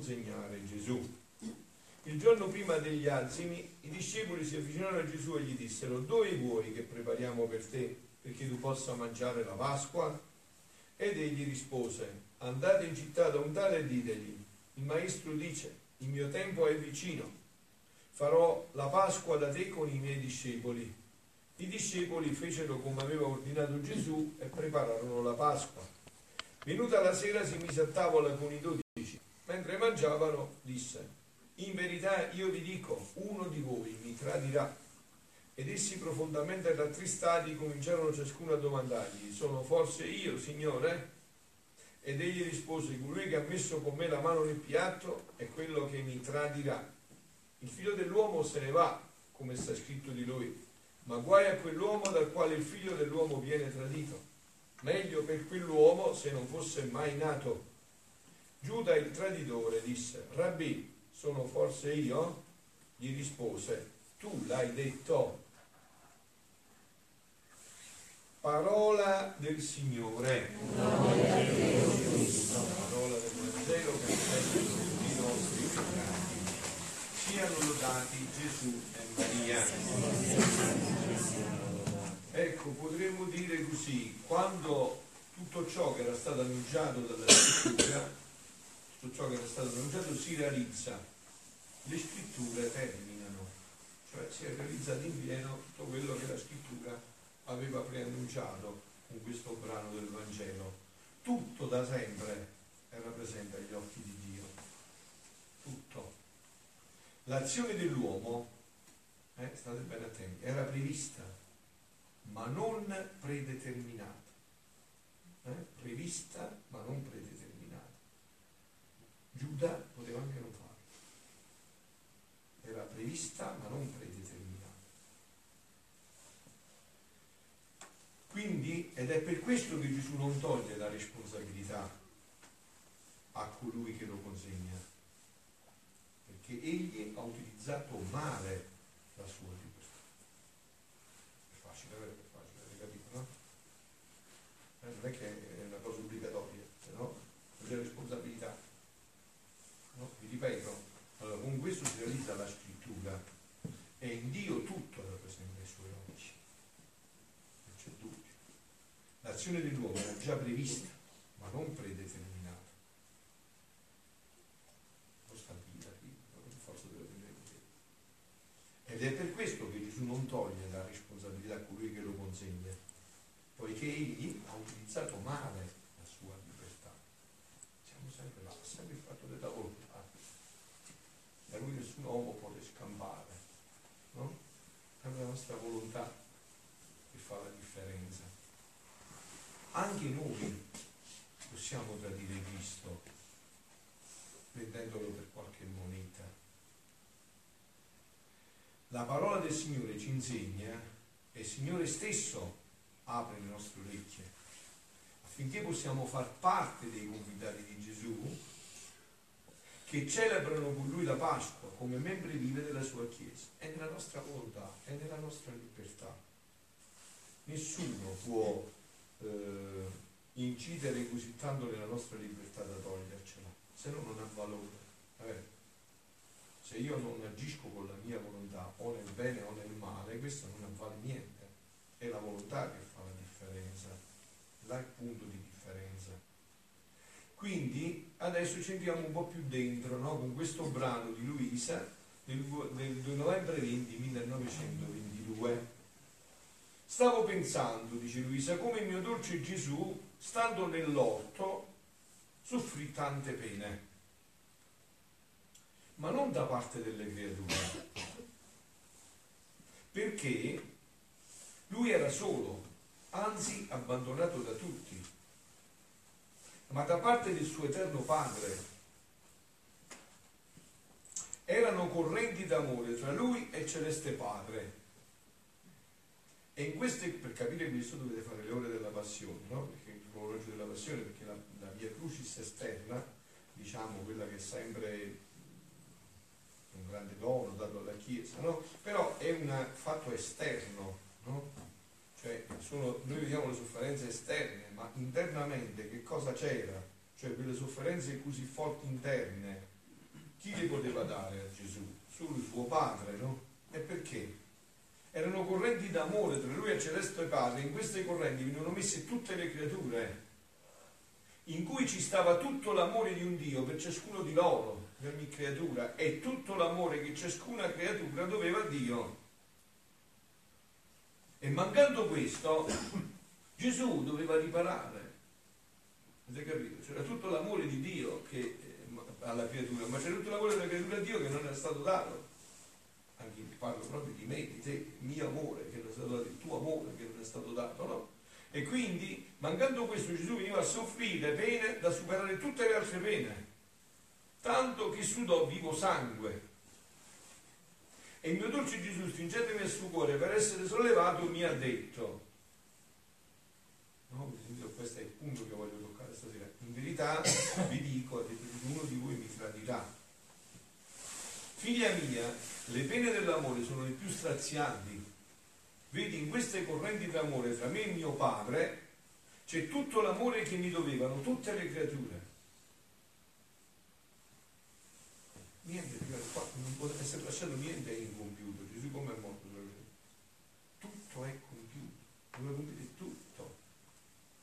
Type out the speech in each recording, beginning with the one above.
consegnare Gesù. Il giorno prima degli azimi, i discepoli si avvicinarono a Gesù e gli dissero, dove vuoi che prepariamo per te perché tu possa mangiare la Pasqua? Ed egli rispose, andate in città da un tale e ditegli, il maestro dice, il mio tempo è vicino, farò la Pasqua da te con i miei discepoli. I discepoli fecero come aveva ordinato Gesù e prepararono la Pasqua. Venuta la sera si mise a tavola con i dodici. Mentre mangiavano, disse, in verità io vi dico, uno di voi mi tradirà. Ed essi profondamente rattristati cominciarono ciascuno a domandargli, sono forse io, Signore? Ed egli rispose, colui che ha messo con me la mano nel piatto è quello che mi tradirà. Il figlio dell'uomo se ne va, come sta scritto di lui, ma guai a quell'uomo dal quale il figlio dell'uomo viene tradito. Meglio per quell'uomo se non fosse mai nato. Giuda il traditore disse, Rabbi, sono forse io? Gli rispose, tu l'hai detto. Parola del Signore. Parola del Vangelo che affetta tutti i nostri peccati. Siano lodati Gesù e Maria. Ecco, potremmo dire così, quando tutto ciò che era stato annunciato dalla scrittura, tutto ciò che era stato annunciato si realizza, le scritture terminano, cioè si è realizzato in pieno tutto quello che la scrittura aveva preannunciato con questo brano del Vangelo. Tutto da sempre era presente agli occhi di Dio. Tutto. L'azione dell'uomo, eh, state bene attenti, era prevista, ma non predeterminata. Eh? Prevista, ma non predeterminata. Giuda poteva anche non farlo. Era prevista, ma non predeterminata. Quindi, ed è per questo che Gesù non toglie la responsabilità a colui che lo consegna, perché egli ha utilizzato male la sua libertà. È facile, è facile, capito, no? Eh, non è che è una cosa obbligatoria, se no c'è responsabilità. No? Vi ripeto, allora, con questo si realizza la scrittura e in Dio tutto rappresenta i suoi occhi. Non c'è dubbio. L'azione dell'uomo era già prevista, ma non predeterminata. Lo stabilita qui, per forza della Ed è per questo che Gesù non toglie la responsabilità a colui che lo consegna, poiché egli ha utilizzato male la sua libertà. Siamo sempre là, sempre il fatto della volontà. Da lui nessun uomo può scampare, no? È la nostra volontà che fa la differenza anche noi possiamo tradire Cristo vendendolo per qualche moneta. La parola del Signore ci insegna e il Signore stesso apre le nostre orecchie affinché possiamo far parte dei convitati di Gesù che celebrano con Lui la Pasqua come membri vive della sua Chiesa. È nella nostra volontà, è nella nostra libertà. Nessuno può eh, incidere così tanto nella nostra libertà da togliercela, se no non ha valore. Eh, se io non agisco con la mia volontà, o nel bene o nel male, questo non vale niente. È la volontà che fa la differenza, là il punto di differenza. Quindi adesso ci entriamo un po' più dentro no? con questo brano di Luisa del, del 2 novembre 20 1922 Stavo pensando, dice Luisa, come il mio dolce Gesù, stando nell'orto, soffrì tante pene, ma non da parte delle creature, perché lui era solo, anzi abbandonato da tutti, ma da parte del suo eterno Padre. Erano correnti d'amore tra lui e Celeste Padre E in queste, per capire questo dovete fare le ore della passione, no? Perché cronologio della passione, perché la, la via crucis esterna, diciamo quella che è sempre un grande dono dato alla Chiesa, no? Però è un fatto esterno, no? Cioè, sono, noi vediamo le sofferenze esterne, ma internamente che cosa c'era? Cioè, quelle sofferenze così forti interne, chi le poteva dare a Gesù? Solo il suo padre, no? E perché? Erano correnti d'amore tra lui e celeste Padre, in queste correnti venivano messe tutte le creature, in cui ci stava tutto l'amore di un Dio per ciascuno di loro, per ogni creatura, e tutto l'amore che ciascuna creatura doveva a Dio. E mancando questo, Gesù doveva riparare. Avete capito? C'era tutto l'amore di Dio che, eh, alla creatura, ma c'era tutto l'amore della creatura a Dio che non era stato dato. Parlo proprio di me, di te, mio amore che non è stato dato, il tuo amore che non è stato dato, no? E quindi, mancando questo, Gesù veniva a soffrire pene da superare tutte le altre pene, tanto che sudò vivo sangue. E il mio dolce Gesù, stringendomi al suo cuore per essere sollevato, mi ha detto, no? questo è il punto che voglio toccare stasera, in verità vi dico, ha detto uno di voi mi tradirà. Figlia mia, le pene dell'amore sono le più strazianti Vedi, in queste correnti d'amore tra me e mio padre c'è tutto l'amore che mi dovevano tutte le creature. Niente non può essere lasciato niente incompiuto. Gesù come è morto? Tutto è compiuto, doveva compiere tutto.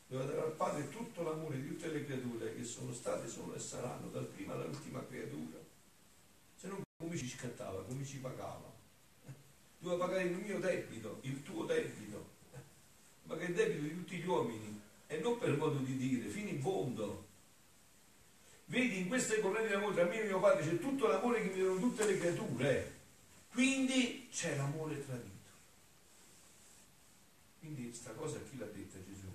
Doveva dare al Padre tutto l'amore di tutte le creature che sono state, sono e saranno, dal prima all'ultima creatura. Come ci scattava, come ci pagava doveva pagare il mio debito, il tuo debito, ma che il debito di tutti gli uomini, e non per modo di dire, fino in fondo. Vedi, in queste correnti d'amore tra me e mio padre c'è tutto l'amore che mi danno tutte le creature, quindi c'è l'amore tradito. Quindi questa cosa chi l'ha detta Gesù?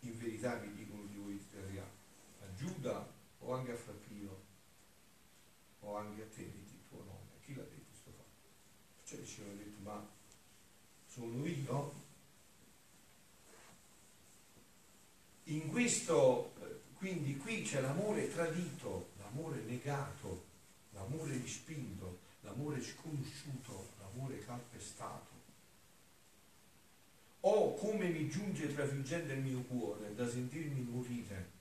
In verità vi dicono di voi a Giuda o anche a Frappio o anche a te cioè ci hanno detto, ma sono io? In questo, eh, quindi qui c'è l'amore tradito, l'amore negato, l'amore rispinto, l'amore sconosciuto, l'amore calpestato. O come mi giunge trafiggendo il mio cuore da sentirmi morire.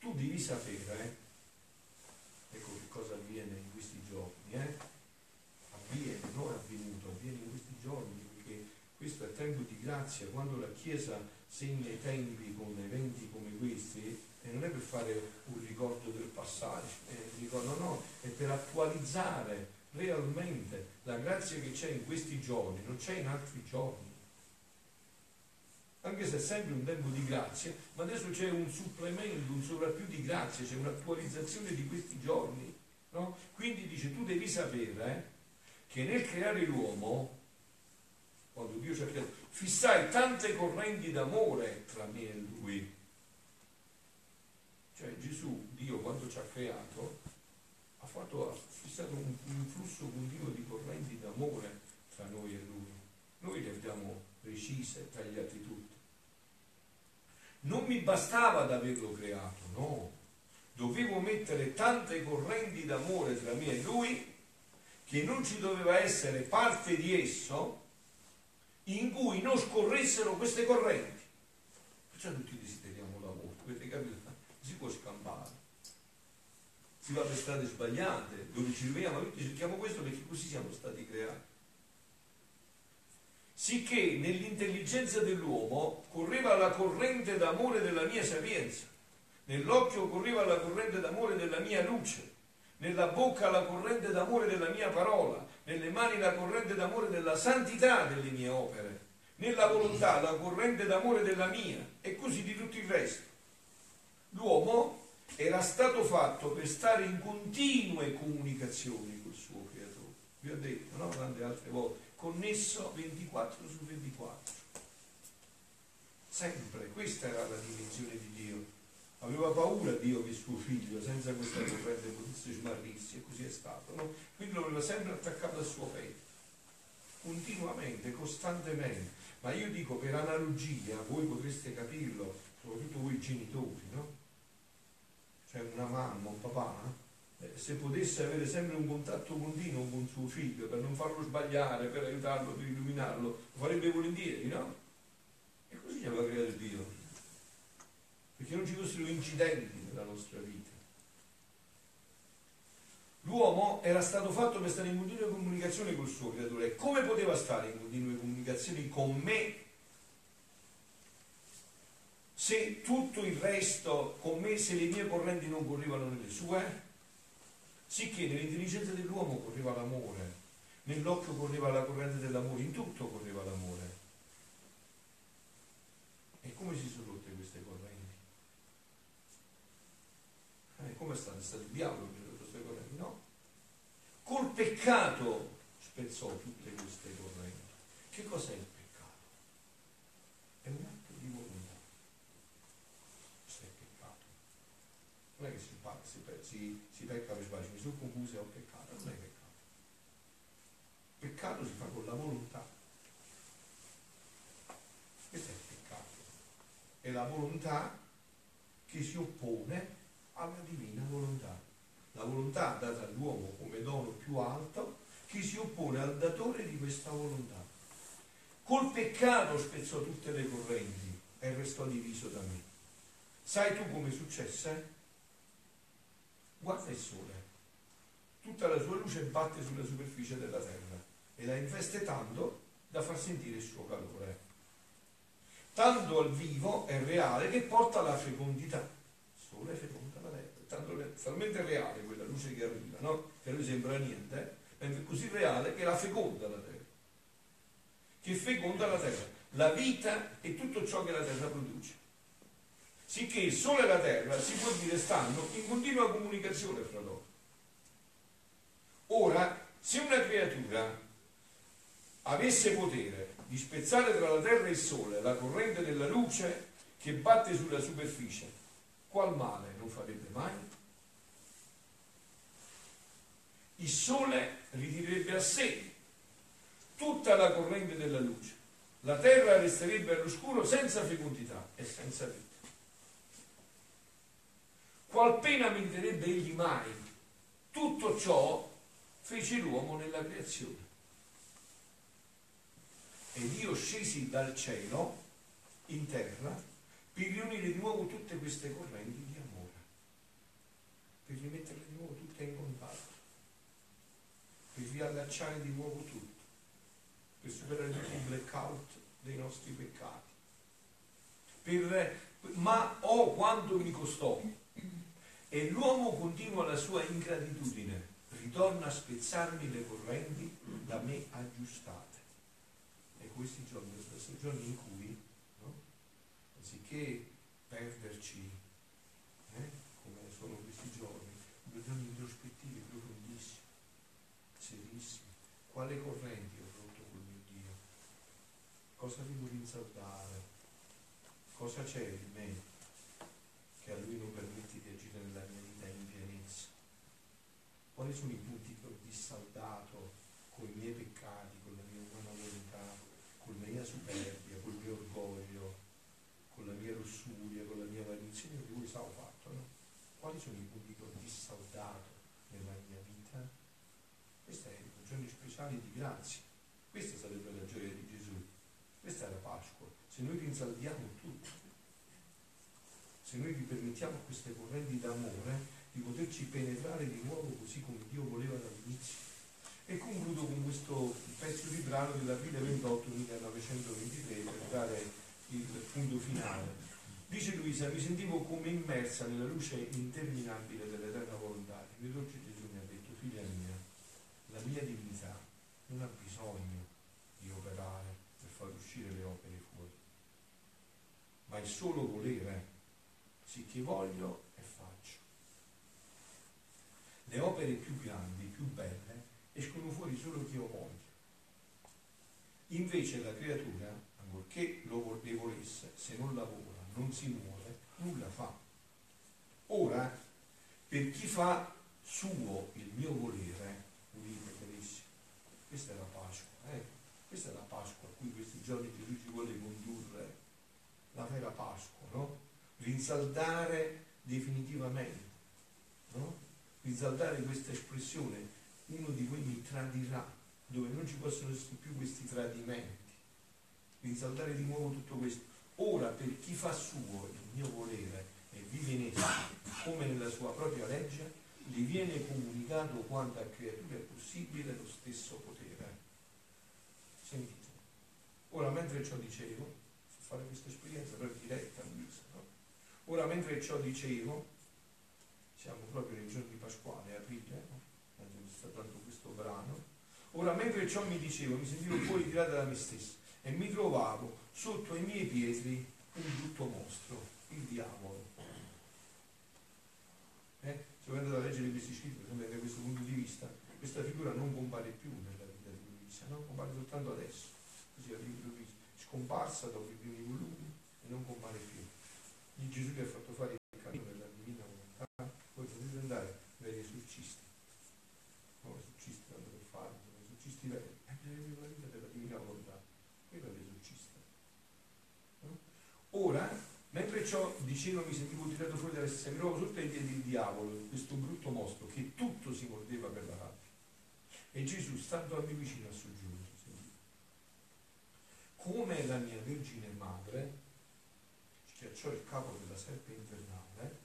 Tu devi sapere, eh? ecco che cosa avviene in questi giorni, eh? Non è avvenuto, avviene in questi giorni, perché questo è tempo di grazia, quando la Chiesa segna i tempi con eventi come questi, e non è per fare un ricordo del passaggio, ricordo, no, è per attualizzare realmente la grazia che c'è in questi giorni, non c'è in altri giorni. Anche se è sempre un tempo di grazia, ma adesso c'è un supplemento, un sovrappiù di grazia, c'è un'attualizzazione di questi giorni. No? Quindi dice tu devi sapere eh, che nel creare l'uomo, quando Dio ci ha creato, fissai tante correnti d'amore tra me e lui. Cioè Gesù, Dio, quando ci ha creato, ha, fatto, ha fissato un, un flusso continuo di correnti d'amore tra noi e lui. Noi le abbiamo precise, tagliate tutte. Non mi bastava ad averlo creato, no. Dovevo mettere tante correnti d'amore tra me e lui che non ci doveva essere parte di esso in cui non scorressero queste correnti. Perciò tutti desideriamo l'amore, avete capito? Si può scampare. Si va per strade sbagliate, dove ci ritroviamo, tutti cerchiamo questo perché così siamo stati creati. Sicché nell'intelligenza dell'uomo correva la corrente d'amore della mia sapienza, nell'occhio correva la corrente d'amore della mia luce, nella bocca la corrente d'amore della mia parola, nelle mani la corrente d'amore della santità delle mie opere, nella volontà la corrente d'amore della mia e così di tutto il resto. L'uomo era stato fatto per stare in continue comunicazioni col suo creatore. Vi ho detto, no? Tante altre volte, connesso 24 su 24. Sempre, questa era la dimensione di Dio aveva paura Dio che suo figlio senza questa corrente potesse smarrirsi e così è stato no? quindi lo aveva sempre attaccato al suo petto continuamente, costantemente. Ma io dico per analogia, voi potreste capirlo, soprattutto voi genitori, no? Cioè una mamma, un papà, eh, se potesse avere sempre un contatto continuo con suo figlio per non farlo sbagliare, per aiutarlo, per illuminarlo, lo farebbe volentieri, no? E così ci aveva creato Dio. Perché non ci fossero incidenti nella nostra vita. L'uomo era stato fatto per stare in continua comunicazione col suo creatore. Come poteva stare in continue comunicazioni con me se tutto il resto con me, se le mie correnti non correvano nelle sue? Sicché nell'intelligenza dell'uomo correva l'amore, nell'occhio correva la corrente dell'amore, in tutto correva l'amore. E come si sono rotte queste correnti? Eh, come è stato il diavolo queste correnti? No. Col peccato spezzò tutte queste correnti. Che cos'è il peccato? È un atto di volontà. Questo è il peccato. Non è che si, si, si, si pecca per sbaglio, mi sono confuso e ho peccato. Non è peccato. Peccato si fa con la volontà. Questo è il peccato. È la volontà che si oppone alla divina volontà. La volontà data all'uomo come dono più alto che si oppone al datore di questa volontà. Col peccato spezzò tutte le correnti e restò diviso da me. Sai tu come successe? Guarda il sole. Tutta la sua luce batte sulla superficie della terra e la investe tanto da far sentire il suo calore. Tanto al vivo è reale che porta alla fecondità. Sole feconda talmente reale quella luce che arriva, no? Che a lui sembra niente, è così reale che la feconda la terra. Che feconda la terra. La vita e tutto ciò che la terra produce sicché il Sole e la Terra si può dire stanno in continua comunicazione fra loro. Ora, se una creatura avesse potere di spezzare tra la Terra e il Sole la corrente della luce che batte sulla superficie, qual male non farebbe mai? Il Sole ritirerebbe a sé tutta la corrente della luce, la Terra resterebbe all'oscuro senza fecondità e senza vita qual pena meriterebbe egli mai? Tutto ciò fece l'uomo nella creazione. Ed io scesi dal cielo in terra per riunire di nuovo tutte queste correnti di amore, per rimetterle di nuovo tutte in contatto, per riallacciare di nuovo tutto, per superare tutti i blackout dei nostri peccati. Per, ma oh quanto mi costò e l'uomo continua la sua ingratitudine, ritorna a spezzarmi le correnti da me aggiustate. E questi giorni, questi giorni in cui, no? anziché perderci, eh, come sono questi giorni, due giorni introspettivi profondissimi, serissimi, quale correnti ho rotto col mio Dio? Cosa devo rinsaldare? Cosa c'è in me che a Lui non permette di agire nella mia vita in pienezza? Quali sono i punti che ho dissaldato con i miei peccati, con la mia umana volontà, con la mia superbia, col mio orgoglio, con la mia lussuria, con la mia avarizia? Io voi sa ho fatto, no? Quali sono i punti che ho dissaldato nella mia vita? Speciali di grazia. Questa sarebbe la gioia di Gesù. Questa è la Pasqua. Se noi rinsaldiamo tutto, se noi vi permettiamo queste correnti d'amore di poterci penetrare di nuovo così come Dio voleva dall'inizio. E concludo con questo pezzo di brano dell'aprile 28 1923 per dare il punto finale. Dice Luisa, mi sentivo come immersa nella luce interminabile dell'eterna volontà. Il mio dolce Gesù mi ha detto, figlia mia, la mia divinità non ha bisogno di operare per far uscire le opere fuori, ma il solo volere sì che voglio e faccio. Le opere più grandi, più belle, escono fuori solo che io voglio. Invece la creatura, ancorché lo le volesse, se non lavora, non si muove, nulla fa. Ora, per chi fa suo il mio volere, questa è la Pasqua, eh? Questa è la Pasqua a cui questi giorni Gesù ci vuole condurre, la vera Pasqua, no? Rinsaldare definitivamente, no? Rinsaldare questa espressione, uno di voi mi tradirà, dove non ci possono essere più questi tradimenti. Rinsaldare di nuovo tutto questo. Ora per chi fa suo il mio volere e vive in esso, come nella sua propria legge, gli viene comunicato quanto a creatura è possibile lo stesso potere. Sentite. Ora mentre ciò dicevo, fare questa esperienza per diretta, no? ora mentre ciò dicevo, siamo proprio nei giorni pasquali, aprile, no? sta dando questo brano, ora mentre ciò mi dicevo, mi sentivo fuori tirata da me stesso e mi trovavo sotto i miei piedi un brutto mostro, il diavolo. Eh? Se voi andate a leggere questi scritti, da questo punto di vista, questa figura non compare più nella vita di Luisa, no? compare soltanto adesso. Così arriva Luisa, scomparsa dopo i primi volumi e non compare più. Di Gesù che ha fatto fare il cammino della divina volontà, voi potete andare veri esorcisti. No, esorcisti hanno per fare, esorcisti veri, bisogna la vita della divina volontà. Quello è l'esorcista. No? Ora Mentre ciò dicevo mi sentivo tirato fuori dalla stessa, mi trovo sotto i piedi del diavolo, questo brutto mostro che tutto si mordeva per la rabbia. E Gesù, stando a me vicino, ha soggiunto. Come la mia Vergine Madre schiacciò il capo della serpe infernale,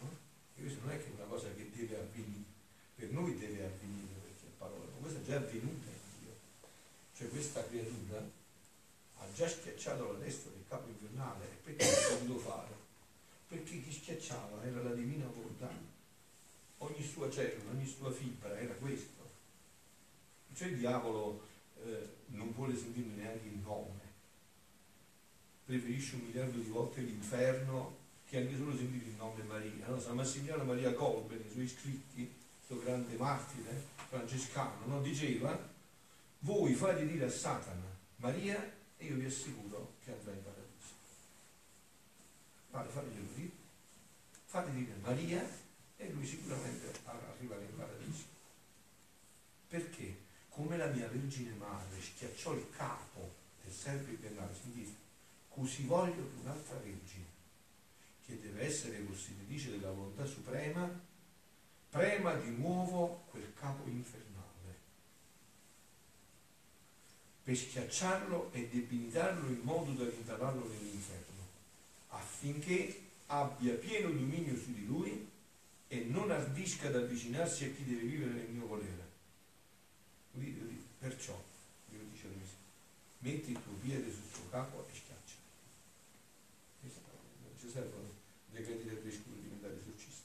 no? e questo non è che è una cosa che deve avvenire, per noi deve avvenire perché è parola, ma questa è già avvenuta in Dio. Cioè questa creatura ha già schiacciato la testa infernale e perché l'ha dovuto fare? Perché chi schiacciava era la divina volontà. Ogni sua cellula, ogni sua fibra era questo. Cioè il diavolo eh, non vuole sentirne neanche il nome. Preferisce un miliardo di volte l'inferno che anche solo sentire il nome Maria. No? San Massimiliano Maria Colbe, nei suoi scritti, questo grande martire francescano, no? diceva, voi fate dire a Satana, Maria e io vi assicuro che paradiso. Vale, fateglielo dire, fate dire Maria e lui sicuramente arriverà in paradiso. Perché? Come la mia Vergine Madre schiacciò il capo del servo invernale, sentite, così voglio che un'altra Vergine, che deve essere costitutrice della volontà suprema, prema di nuovo quel capo infernale per schiacciarlo e debilitarlo in modo da rintanarlo nell'inferno, affinché abbia pieno dominio su di lui e non ardisca ad avvicinarsi a chi deve vivere nel mio volere. Perciò, Dio dice a lui, metti il tuo piede sul suo capo e schiaccia. Non ci servono decreti del vescovo di diventare esorcisti,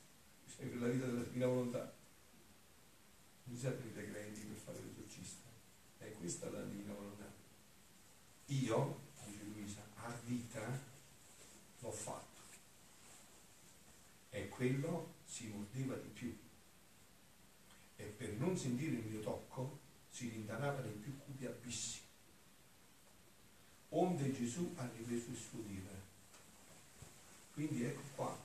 serve la vita della divina volontà. Non servono i decreti per fare l'esorcista. È questa la divina volontà. Io, dice Luisa, ardita l'ho fatto. E quello si mordeva di più. E per non sentire il mio tocco si rintanava nei più cupi abissi. Onde Gesù ha ripreso il suo dire. Quindi ecco qua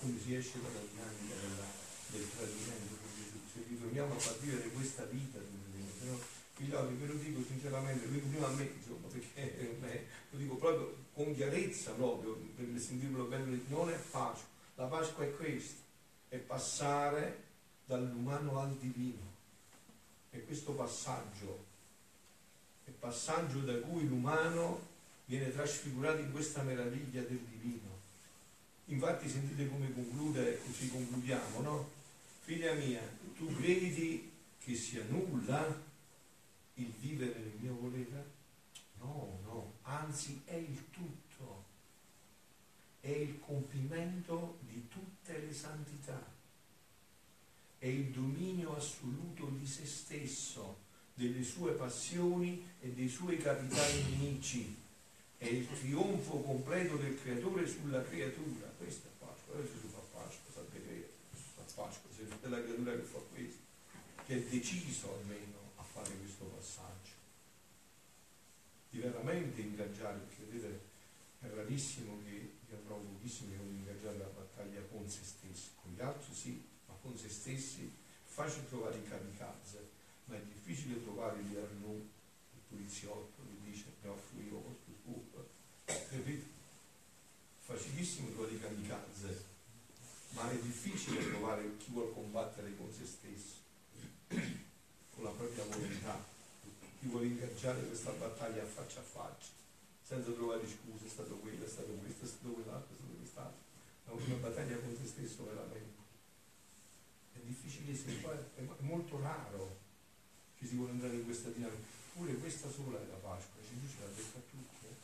come si esce dalla dinamica della, del tradimento con Gesù. Se ritorniamo a vivere questa vita no? figlioli, ve lo dico sinceramente, lo dico prima a me, insomma, perché eh, lo dico proprio con chiarezza proprio, per sentirmelo bello, non è Pasqua, la Pasqua è questa, è passare dall'umano al divino. E questo passaggio, è passaggio da cui l'umano viene trasfigurato in questa meraviglia del divino. Infatti sentite come conclude, così concludiamo, no? Figlia mia, tu credi che sia nulla il vivere nel mio volere? No, no, anzi è il tutto, è il compimento di tutte le santità, è il dominio assoluto di se stesso, delle sue passioni e dei suoi capitali nemici, è il trionfo completo del creatore sulla creatura. Questa è Pasqua, adesso si fa Pasqua, sapete fa Pasqua, se è la creatura che fa questo, che è deciso almeno fare questo passaggio, di veramente ingaggiare, perché vedete è rarissimo che che vogliono ingaggiare la battaglia con se stessi, con gli altri sì, ma con se stessi è facile trovare i kamikaze, ma è difficile trovare gli Arnaud poliziotto che dice ne offro io scoop, capito? Facilissimo trovare i kamikaze, ma è difficile trovare chi vuole combattere con se stesso, con la propria volontà, chi vuole ingaggiare questa battaglia faccia a faccia, senza trovare scuse, è stato quello, è stato questo, è stato quell'altro, è stato quest'altro. È una battaglia con se stesso veramente. È difficilissimo, è molto raro che si vuole entrare in questa dinamica. Pure questa sola è la Pasqua, Gesù ce l'ha detto a tutti, eh?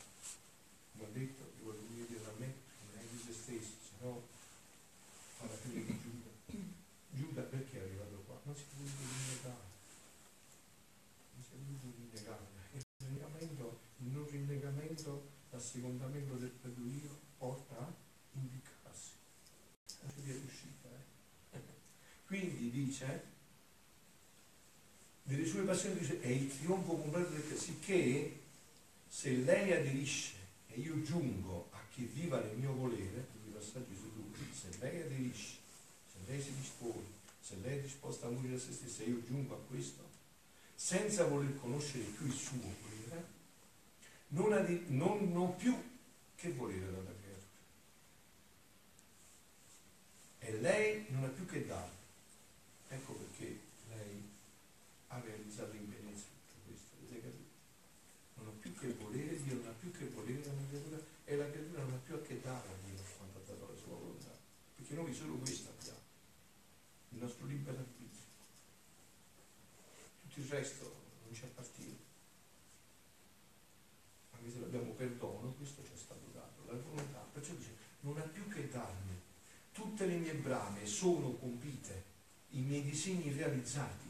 come detto, che vuole venire da me, non è di se stesso, se no fa la fine di Giuda. Giuda perché è arrivato qua? Non si è voluto rinnegare. Non si è voluto rinnegare. Il rinnegamento, il non rinnegamento, l'assecondamento del io porta a impiccarsi. Non ci è riuscita. Eh? Quindi dice delle sue passioni dice, è il trionfo completo del Cristo, sicché se lei aderisce e io giungo a che viva nel mio volere, se lei aderisce, se lei si dispone, se lei è disposta a morire a se stessa, io giungo a questo, senza voler conoscere più il suo volere, non, ade- non, non più che volere dalla creatura. E lei non ha più che dare. Ecco perché a realizzare l'impedienza di tutto questo. Non ha più che volere, Dio non ha più che volere la creatura e la creatura non ha più a che dare a Dio quanto ha dato la sua volontà. Perché noi solo questo abbiamo, il nostro libero arbitrio. Tutto il resto non ci appartiene. Anche se l'abbiamo perdono, questo ci è stato dato, la volontà. Perciò dice, non ha più che darmi. Tutte le mie brame sono compite, i miei disegni realizzati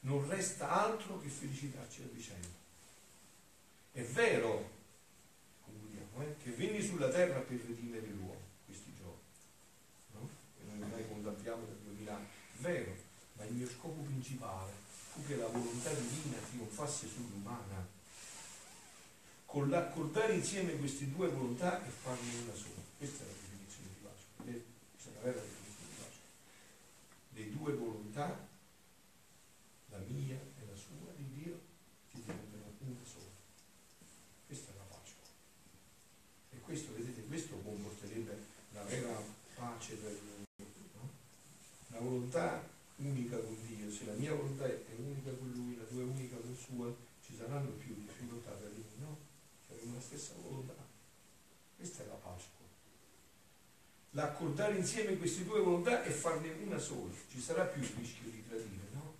non resta altro che felicitarci a vicenda. È vero, concludiamo, eh, che venni sulla terra per redimere l'uomo questi giorni, no? e noi ormai contempliamo da 2000 anni, è vero, ma il mio scopo principale fu che la volontà divina trionfasse sull'umana, con l'accordare insieme queste due volontà e farne una sola. Questa è la definizione di Pasqua, questa è la vera definizione. Le due volontà la mia e la sua di Dio che diventano una sola. Questa è la Pasqua. E questo, vedete, questo comporterebbe la vera pace del no? La volontà unica con Dio, se la mia volontà è unica con Lui, la tua è unica con sua, ci saranno più difficoltà per lui, no? Saremo la stessa volontà. Questa è la Pasqua. L'accordare insieme queste due volontà e farne una sola. Ci sarà più il rischio di tradire, no?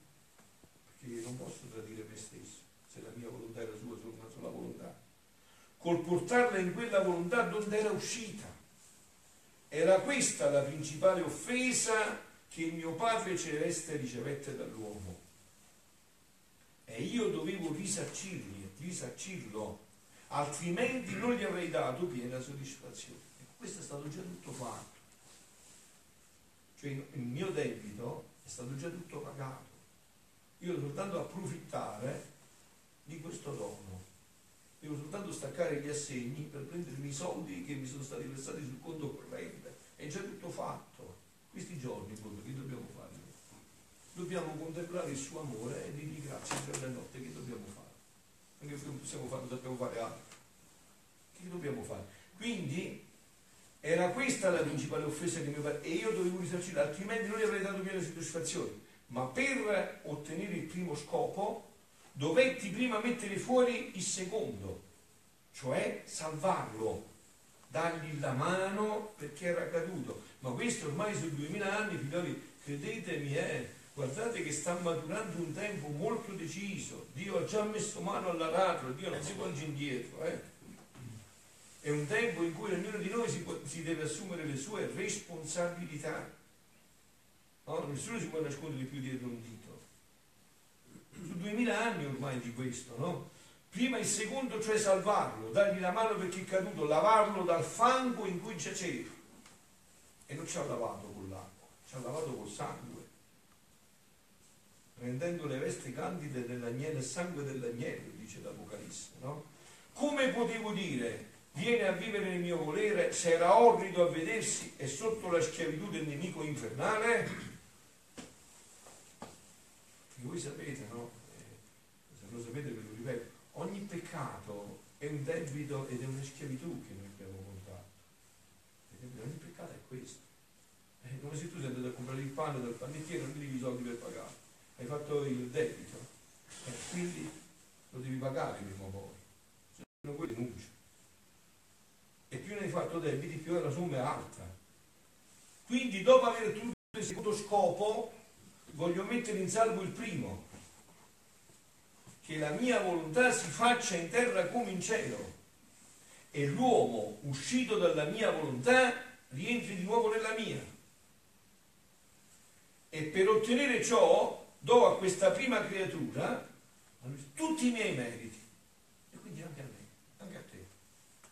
che non posso tradire me stesso, se la mia volontà era sua, solo una sola volontà. Col portarla in quella volontà dove era uscita. Era questa la principale offesa che mio Padre Celeste ricevette dall'uomo. E io dovevo risarcirli, risarcirlo, altrimenti non gli avrei dato piena soddisfazione. Questo è stato già tutto fatto. Cioè il mio debito è stato già tutto pagato. Io devo soltanto approfittare di questo dono. Devo soltanto staccare gli assegni per prendermi i soldi che mi sono stati versati sul conto corrente. È già tutto fatto. Questi giorni proprio che dobbiamo fare? Dobbiamo contemplare il suo amore e dirgli grazie per la notte. Che dobbiamo fare? Anche se non possiamo fare, dobbiamo fare altro. Che dobbiamo fare? Quindi era questa la principale offesa che mi fa e io dovevo risarcire, altrimenti non gli avrei dato piena soddisfazione ma per ottenere il primo scopo dovetti prima mettere fuori il secondo, cioè salvarlo, dargli la mano perché era caduto. Ma questo ormai sono duemila anni, figlioli, credetemi, eh, guardate che sta maturando un tempo molto deciso. Dio ha già messo mano all'aratro, Dio non si volge indietro. Eh. È un tempo in cui ognuno di noi si, può, si deve assumere le sue responsabilità No? Nessuno si può nascondere più dietro un dito. Su duemila anni ormai di questo, no? Prima il secondo, cioè salvarlo, dargli la mano perché è caduto, lavarlo dal fango in cui giaceva. E non ci ha lavato con l'acqua, ci ha lavato col sangue, rendendo le vesti candide dell'agnello e sangue dell'agnello, dice l'Apocalisse, no? Come potevo dire, viene a vivere nel mio volere, se era orrido a vedersi e sotto la schiavitù del nemico infernale? Voi sapete, no? Eh, se non sapete ve lo ripeto, ogni peccato è un debito ed è una schiavitù che noi abbiamo contratto. Ogni peccato è questo. È come se tu sei andato a comprare il pane dal panettiere e non devi i soldi per pagare. Hai fatto il debito. E quindi lo devi pagare prima o poi. Se no poi denuncia. E più ne hai fatto debiti, più la somma è alta. Quindi dopo aver ottenuto il secondo scopo, voglio mettere in salvo il primo che la mia volontà si faccia in terra come in cielo e l'uomo uscito dalla mia volontà rientri di nuovo nella mia. E per ottenere ciò do a questa prima creatura tutti i miei meriti. E quindi anche a me, anche a te.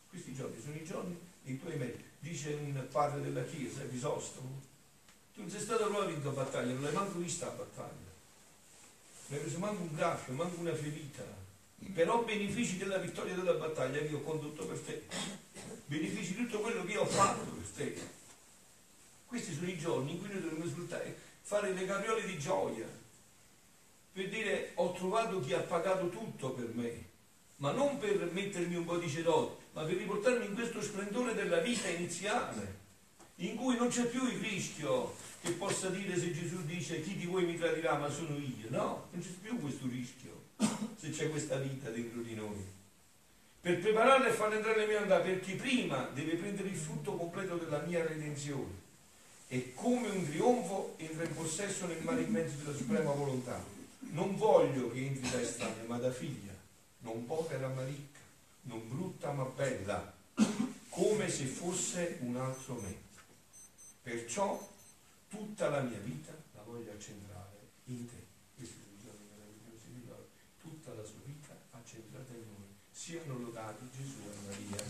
Questi giorni sono i giorni dei tuoi meriti. Dice un padre della Chiesa, Crisostomo, tu non sei stato proprio vinto a battaglia, non l'hai manco vista a battaglia non hai preso manco un graffio, manco una ferita, però benefici della vittoria della battaglia che ho condotto per te, benefici di tutto quello che io ho fatto per te. Questi sono i giorni in cui noi dovremmo sfruttare, fare le capriole di gioia, per dire ho trovato chi ha pagato tutto per me, ma non per mettermi un po' di cedotti, ma per riportarmi in questo splendore della vita iniziale, in cui non c'è più il rischio che possa dire se Gesù dice chi di voi mi tradirà ma sono io. No, non c'è più questo rischio se c'è questa vita dentro di noi. Per prepararla e farla entrare nella mia vita, perché prima deve prendere il frutto completo della mia redenzione e come un trionfo entra in possesso nel mare immenso della suprema volontà. Non voglio che entri da estranea, ma da figlia, non povera ma ricca, non brutta ma bella, come se fosse un altro me. Perciò tutta la mia vita la voglio accentrare in te. Questi sono i giorni meravigliosi di. Tutta la sua vita accentrata in noi. Siano lodati Gesù e Maria.